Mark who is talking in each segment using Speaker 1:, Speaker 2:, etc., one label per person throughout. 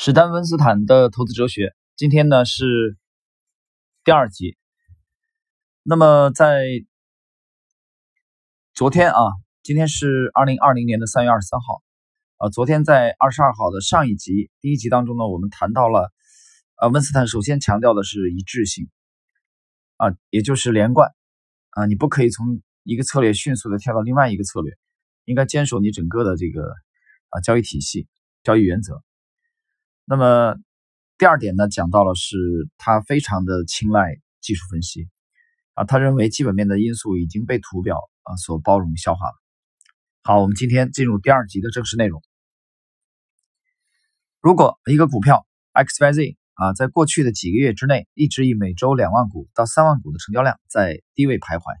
Speaker 1: 史丹温斯坦的投资哲学，今天呢是第二集。那么在昨天啊，今天是二零二零年的三月二十三号，啊，昨天在二十二号的上一集第一集当中呢，我们谈到了，啊，温斯坦首先强调的是一致性，啊，也就是连贯，啊，你不可以从一个策略迅速的跳到另外一个策略，应该坚守你整个的这个啊交易体系、交易原则。那么第二点呢，讲到了是他非常的青睐技术分析啊，他认为基本面的因素已经被图表啊所包容消化了。好，我们今天进入第二集的正式内容。如果一个股票 XYZ 啊，在过去的几个月之内一直以每周两万股到三万股的成交量在低位徘徊，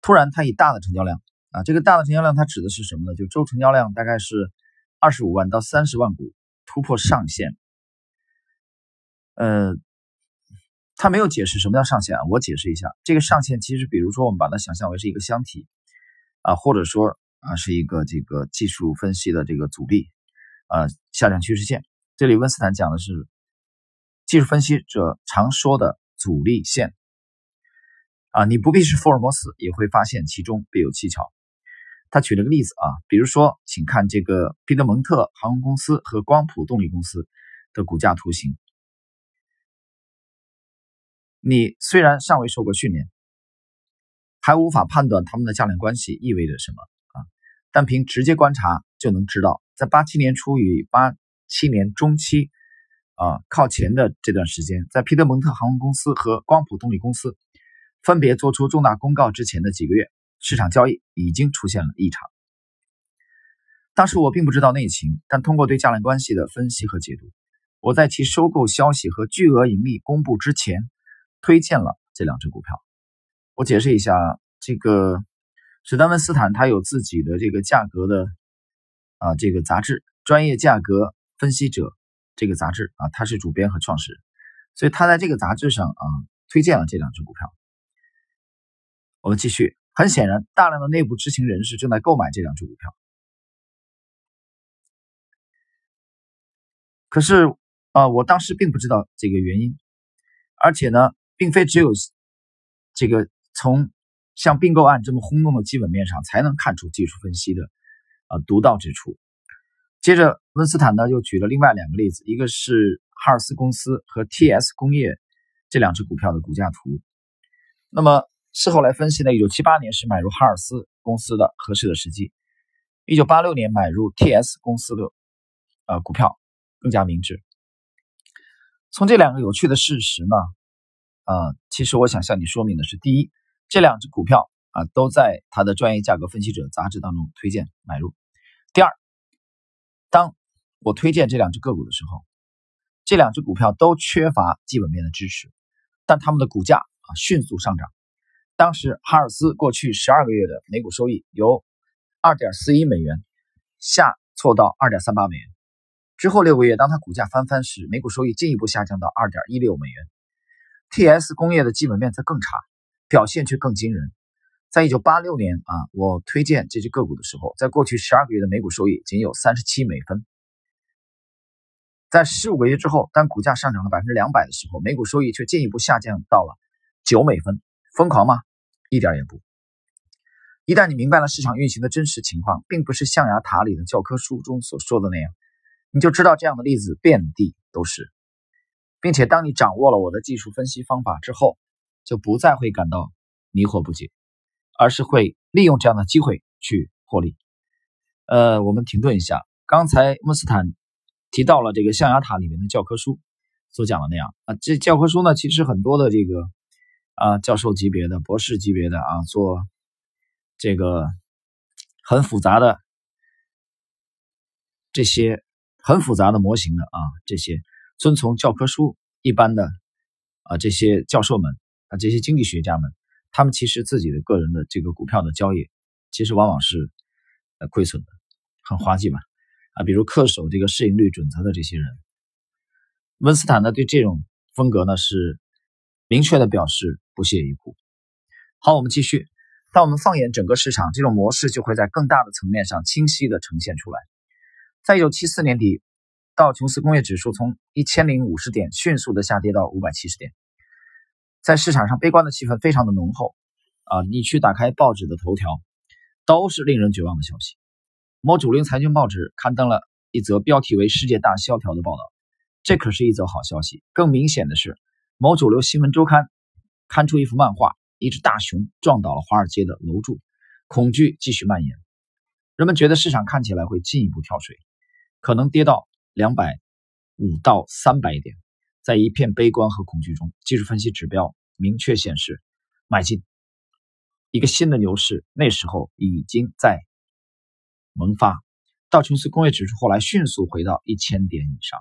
Speaker 1: 突然它以大的成交量啊，这个大的成交量它指的是什么呢？就周成交量大概是二十五万到三十万股。突破上限，呃，他没有解释什么叫上限啊，我解释一下，这个上限其实，比如说我们把它想象为是一个箱体啊，或者说啊是一个这个技术分析的这个阻力啊下降趋势线。这里温斯坦讲的是技术分析者常说的阻力线啊，你不必是福尔摩斯也会发现其中必有蹊跷。他举了个例子啊，比如说，请看这个彼得蒙特航空公司和光谱动力公司的股价图形。你虽然尚未受过训练，还无法判断他们的价量关系意味着什么啊，但凭直接观察就能知道，在八七年初与八七年中期啊靠前的这段时间，在彼得蒙特航空公司和光谱动力公司分别做出重大公告之前的几个月。市场交易已经出现了异常。当时我并不知道内情，但通过对价量关系的分析和解读，我在其收购消息和巨额盈利公布之前，推荐了这两只股票。我解释一下，这个史丹文斯坦他有自己的这个价格的啊这个杂志《专业价格分析者》这个杂志啊，他是主编和创始人，所以他在这个杂志上啊推荐了这两只股票。我们继续。很显然，大量的内部知情人士正在购买这两只股票。可是，啊，我当时并不知道这个原因，而且呢，并非只有这个从像并购案这么轰动的基本面上才能看出技术分析的啊独到之处。接着，温斯坦呢又举了另外两个例子，一个是哈尔斯公司和 T.S 工业这两只股票的股价图。那么。事后来分析呢，一九七八年是买入哈尔斯公司的合适的时机，一九八六年买入 T.S 公司的呃股票更加明智。从这两个有趣的事实呢，呃，其实我想向你说明的是：第一，这两只股票啊都在他的专业价格分析者杂志当中推荐买入；第二，当我推荐这两只个股的时候，这两只股票都缺乏基本面的支持，但它们的股价啊迅速上涨。当时哈尔斯过去十二个月的每股收益由二点四一美元下挫到二点三八美元，之后六个月，当它股价翻番时，每股收益进一步下降到二点一六美元。T.S 工业的基本面则更差，表现却更惊人。在一九八六年啊，我推荐这只个股的时候，在过去十二个月的每股收益仅有三十七美分。在十五个月之后，当股价上涨了百分之两百的时候，每股收益却进一步下降到了九美分。疯狂吗？一点也不。一旦你明白了市场运行的真实情况，并不是象牙塔里的教科书中所说的那样，你就知道这样的例子遍地都是，并且当你掌握了我的技术分析方法之后，就不再会感到迷惑不解，而是会利用这样的机会去获利。呃，我们停顿一下，刚才穆斯坦提到了这个象牙塔里面的教科书所讲的那样啊，这教科书呢，其实很多的这个。啊，教授级别的、博士级别的啊，做这个很复杂的这些很复杂的模型的啊，这些遵从教科书一般的啊，这些教授们啊，这些经济学家们，他们其实自己的个人的这个股票的交易，其实往往是呃亏损的，很滑稽嘛啊，比如恪守这个市盈率准则的这些人，温斯坦呢对这种风格呢是。明确的表示不屑一顾。好，我们继续。当我们放眼整个市场，这种模式就会在更大的层面上清晰的呈现出来。在一九七四年底，道琼斯工业指数从一千零五十点迅速的下跌到五百七十点，在市场上悲观的气氛非常的浓厚啊！你去打开报纸的头条，都是令人绝望的消息。某主流财经报纸刊登了一则标题为“世界大萧条”的报道，这可是一则好消息。更明显的是，某主流新闻周刊刊出一幅漫画，一只大熊撞倒了华尔街的楼柱，恐惧继续蔓延。人们觉得市场看起来会进一步跳水，可能跌到两百五到三百点。在一片悲观和恐惧中，技术分析指标明确显示买进。一个新的牛市那时候已经在萌发。道琼斯工业指数后来迅速回到一千点以上。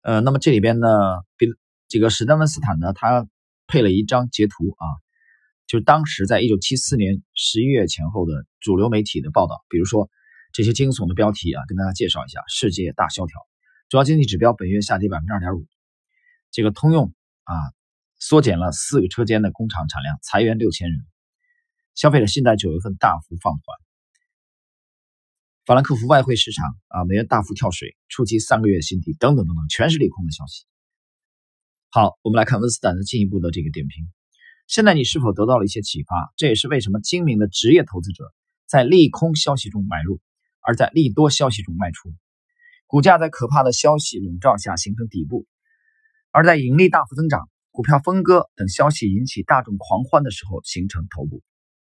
Speaker 1: 呃，那么这里边呢，比这个史丹文斯坦呢，他配了一张截图啊。就是当时在一九七四年十一月前后的主流媒体的报道，比如说这些惊悚的标题啊，跟大家介绍一下：世界大萧条，主要经济指标本月下跌百分之二点五。这个通用啊，缩减了四个车间的工厂产量，裁员六千人。消费者信贷九月份大幅放缓。法兰克福外汇市场啊，美元大幅跳水，触及三个月新低，等等等等，全是利空的消息。好，我们来看温斯坦的进一步的这个点评。现在你是否得到了一些启发？这也是为什么精明的职业投资者在利空消息中买入，而在利多消息中卖出。股价在可怕的消息笼罩下形成底部，而在盈利大幅增长、股票分割等消息引起大众狂欢的时候形成头部。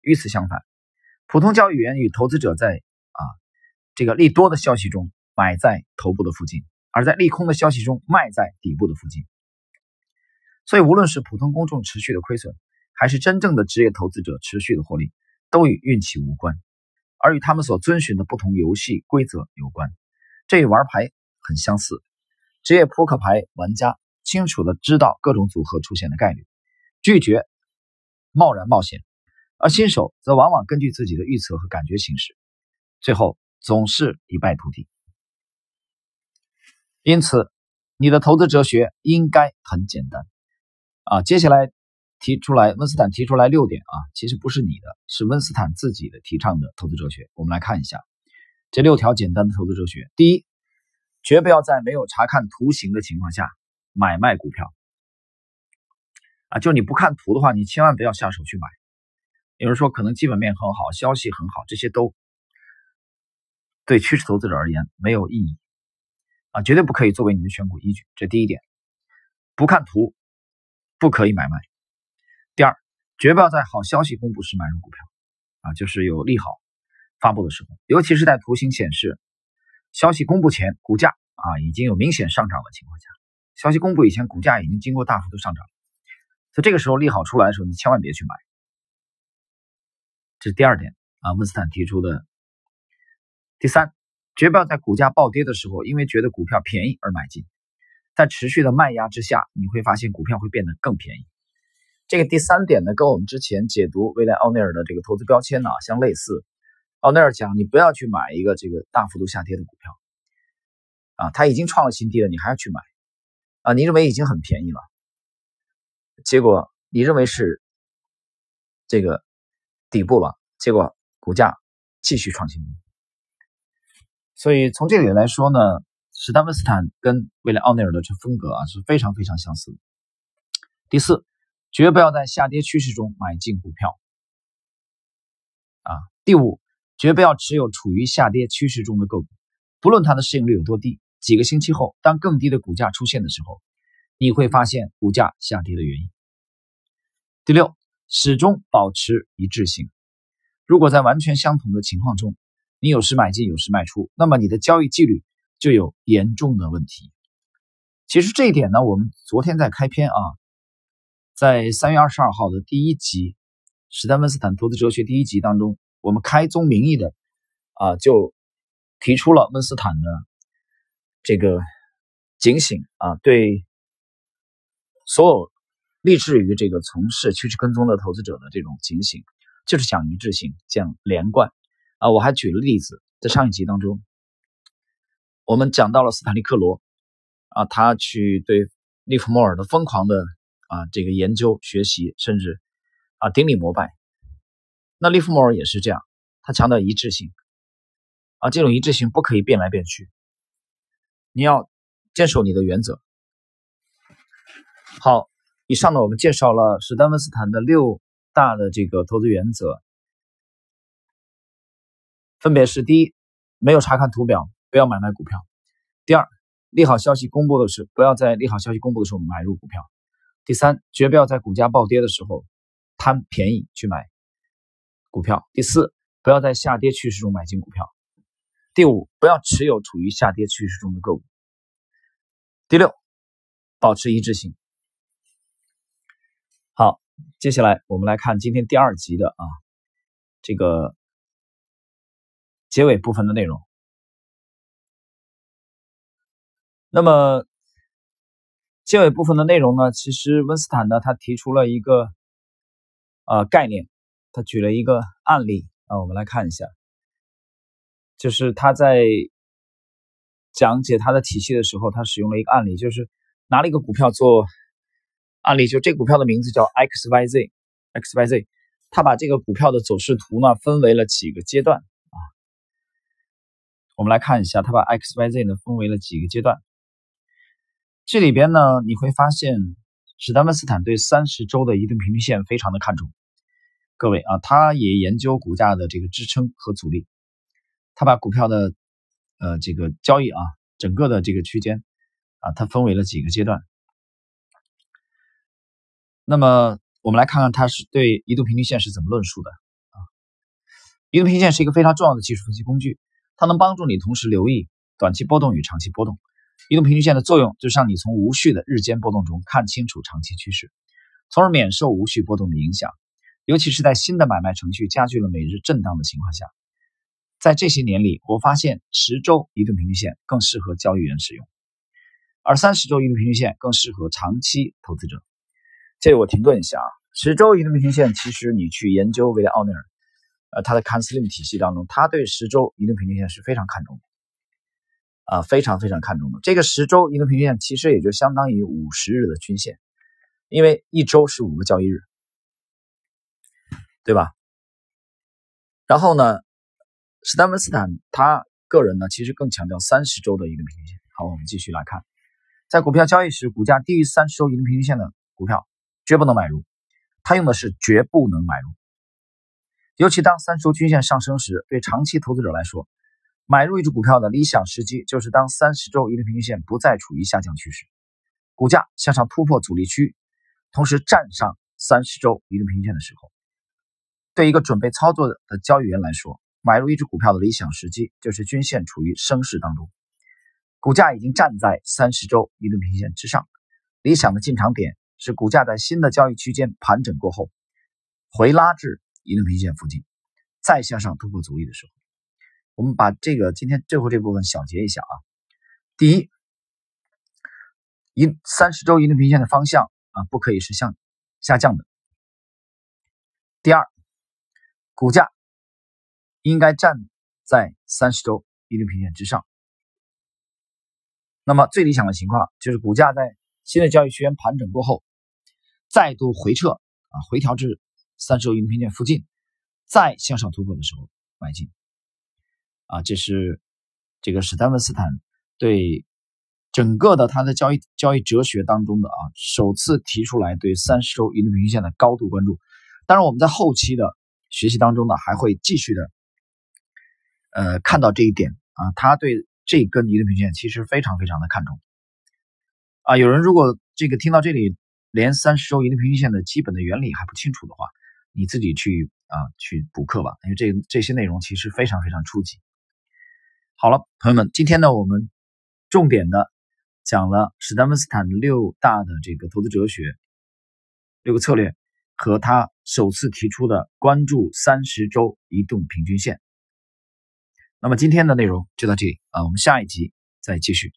Speaker 1: 与此相反，普通交易员与投资者在啊这个利多的消息中买在头部的附近，而在利空的消息中卖在底部的附近。所以，无论是普通公众持续的亏损，还是真正的职业投资者持续的获利，都与运气无关，而与他们所遵循的不同游戏规则有关。这与玩牌很相似。职业扑克牌玩家清楚的知道各种组合出现的概率，拒绝贸然冒险；而新手则往往根据自己的预测和感觉行事，最后总是一败涂地。因此，你的投资哲学应该很简单啊！接下来。提出来，温斯坦提出来六点啊，其实不是你的，是温斯坦自己的提倡的投资哲学。我们来看一下这六条简单的投资哲学。第一，绝不要在没有查看图形的情况下买卖股票啊，就你不看图的话，你千万不要下手去买。有人说可能基本面很好，消息很好，这些都对趋势投资者而言没有意义啊，绝对不可以作为你的选股依据。这第一点，不看图不可以买卖。第二，绝不要在好消息公布时买入股票，啊，就是有利好发布的时候，尤其是在图形显示消息公布前，股价啊已经有明显上涨的情况下，消息公布以前，股价已经经过大幅度上涨，所以这个时候利好出来的时候，你千万别去买。这是第二点啊，温斯坦提出的。第三，绝不要在股价暴跌的时候，因为觉得股票便宜而买进，在持续的卖压之下，你会发现股票会变得更便宜。这个第三点呢，跟我们之前解读威廉奥尼尔的这个投资标签呢相类似。奥尼尔讲，你不要去买一个这个大幅度下跌的股票，啊，它已经创了新低了，你还要去买，啊，你认为已经很便宜了，结果你认为是这个底部了，结果股价继续创新低。所以从这里来说呢，史丹文斯坦跟威廉奥尼尔的这风格啊是非常非常相似的。第四。绝不要在下跌趋势中买进股票，啊，第五，绝不要持有处于下跌趋势中的个股，不论它的市盈率有多低。几个星期后，当更低的股价出现的时候，你会发现股价下跌的原因。第六，始终保持一致性。如果在完全相同的情况中，你有时买进，有时卖出，那么你的交易纪律就有严重的问题。其实这一点呢，我们昨天在开篇啊。在三月二十二号的第一集《史丹文斯坦投资哲学》第一集当中，我们开宗明义的啊，就提出了温斯坦的这个警醒啊，对所有立志于这个从事趋势跟踪的投资者的这种警醒，就是讲一致性，讲连贯啊。我还举了例子，在上一集当中，我们讲到了斯坦利克罗啊，他去对利弗莫尔的疯狂的。啊，这个研究、学习，甚至啊顶礼膜拜。那利弗莫尔也是这样，他强调一致性啊，这种一致性不可以变来变去你要坚守你的原则。好，以上呢，我们介绍了史丹文斯坦的六大的这个投资原则，分别是：第一，没有查看图表不要买卖股票；第二，利好消息公布的时，不要在利好消息公布的时候买入股票；第三，绝不要在股价暴跌的时候贪便宜去买股票；第四，不要在下跌趋势中买进股票；第五，不要持有处于下跌趋势中的个股；第六，保持一致性。好，接下来我们来看今天第二集的啊这个结尾部分的内容。那么结尾部分的内容呢，其实温斯坦呢他提出了一个呃概念，他举了一个案例啊，我们来看一下，就是他在讲解他的体系的时候，他使用了一个案例，就是拿了一个股票做。案例就这股票的名字叫 XYZ，XYZ，他把这个股票的走势图呢分为了几个阶段啊，我们来看一下，他把 XYZ 呢分为了几个阶段。这里边呢你会发现，史丹文斯坦对三十周的移动平均线非常的看重。各位啊，他也研究股价的这个支撑和阻力，他把股票的呃这个交易啊整个的这个区间啊，它分为了几个阶段。那么我们来看看他是对移动平均线是怎么论述的啊？移动平均线是一个非常重要的技术分析工具，它能帮助你同时留意短期波动与长期波动。移动平均线的作用就是让你从无序的日间波动中看清楚长期趋势，从而免受无序波动的影响。尤其是在新的买卖程序加剧了每日震荡的情况下，在这些年里，我发现十周移动平均线更适合交易员使用，而三十周移动平均线更适合长期投资者。这里我停顿一下啊，十周移动平均线，其实你去研究维利奥尼尔，呃，他的 c a n s l i m 体系当中，他对十周移动平均线是非常看重的，啊，非常非常看重的。这个十周移动平均线其实也就相当于五十日的均线，因为一周是五个交易日，对吧？然后呢，史丹文斯坦他个人呢，其实更强调三十周的移动平均线。好，我们继续来看，在股票交易时，股价低于三十周移动平均线的股票。绝不能买入，他用的是绝不能买入。尤其当三十周均线上升时，对长期投资者来说，买入一只股票的理想时机就是当三十周移动平均线不再处于下降趋势，股价向上突破阻力区，同时站上三十周移动平均线的时候。对一个准备操作的交易员来说，买入一只股票的理想时机就是均线处于升势当中，股价已经站在三十周移动平均线之上，理想的进场点。是股价在新的交易区间盘整过后，回拉至移动平均线附近，再向上突破阻力的时候，我们把这个今天最后这部分小结一下啊。第一，一三十周移动平线的方向啊，不可以是向下降的。第二，股价应该站在三十周移动平线之上。那么最理想的情况就是股价在新的交易区间盘整过后。再度回撤啊，回调至三十周移动平线附近，再向上突破的时候买进啊，这是这个史丹文斯坦对整个的他的交易交易哲学当中的啊首次提出来对三十周移动平均线的高度关注。当然，我们在后期的学习当中呢，还会继续的呃看到这一点啊，他对这根移动平均线其实非常非常的看重啊。有人如果这个听到这里。连三十周移动平均线的基本的原理还不清楚的话，你自己去啊去补课吧，因为这这些内容其实非常非常初级。好了，朋友们，今天呢我们重点的讲了史丹文斯坦六大的这个投资哲学、六个策略和他首次提出的关注三十周移动平均线。那么今天的内容就到这里啊，我们下一集再继续。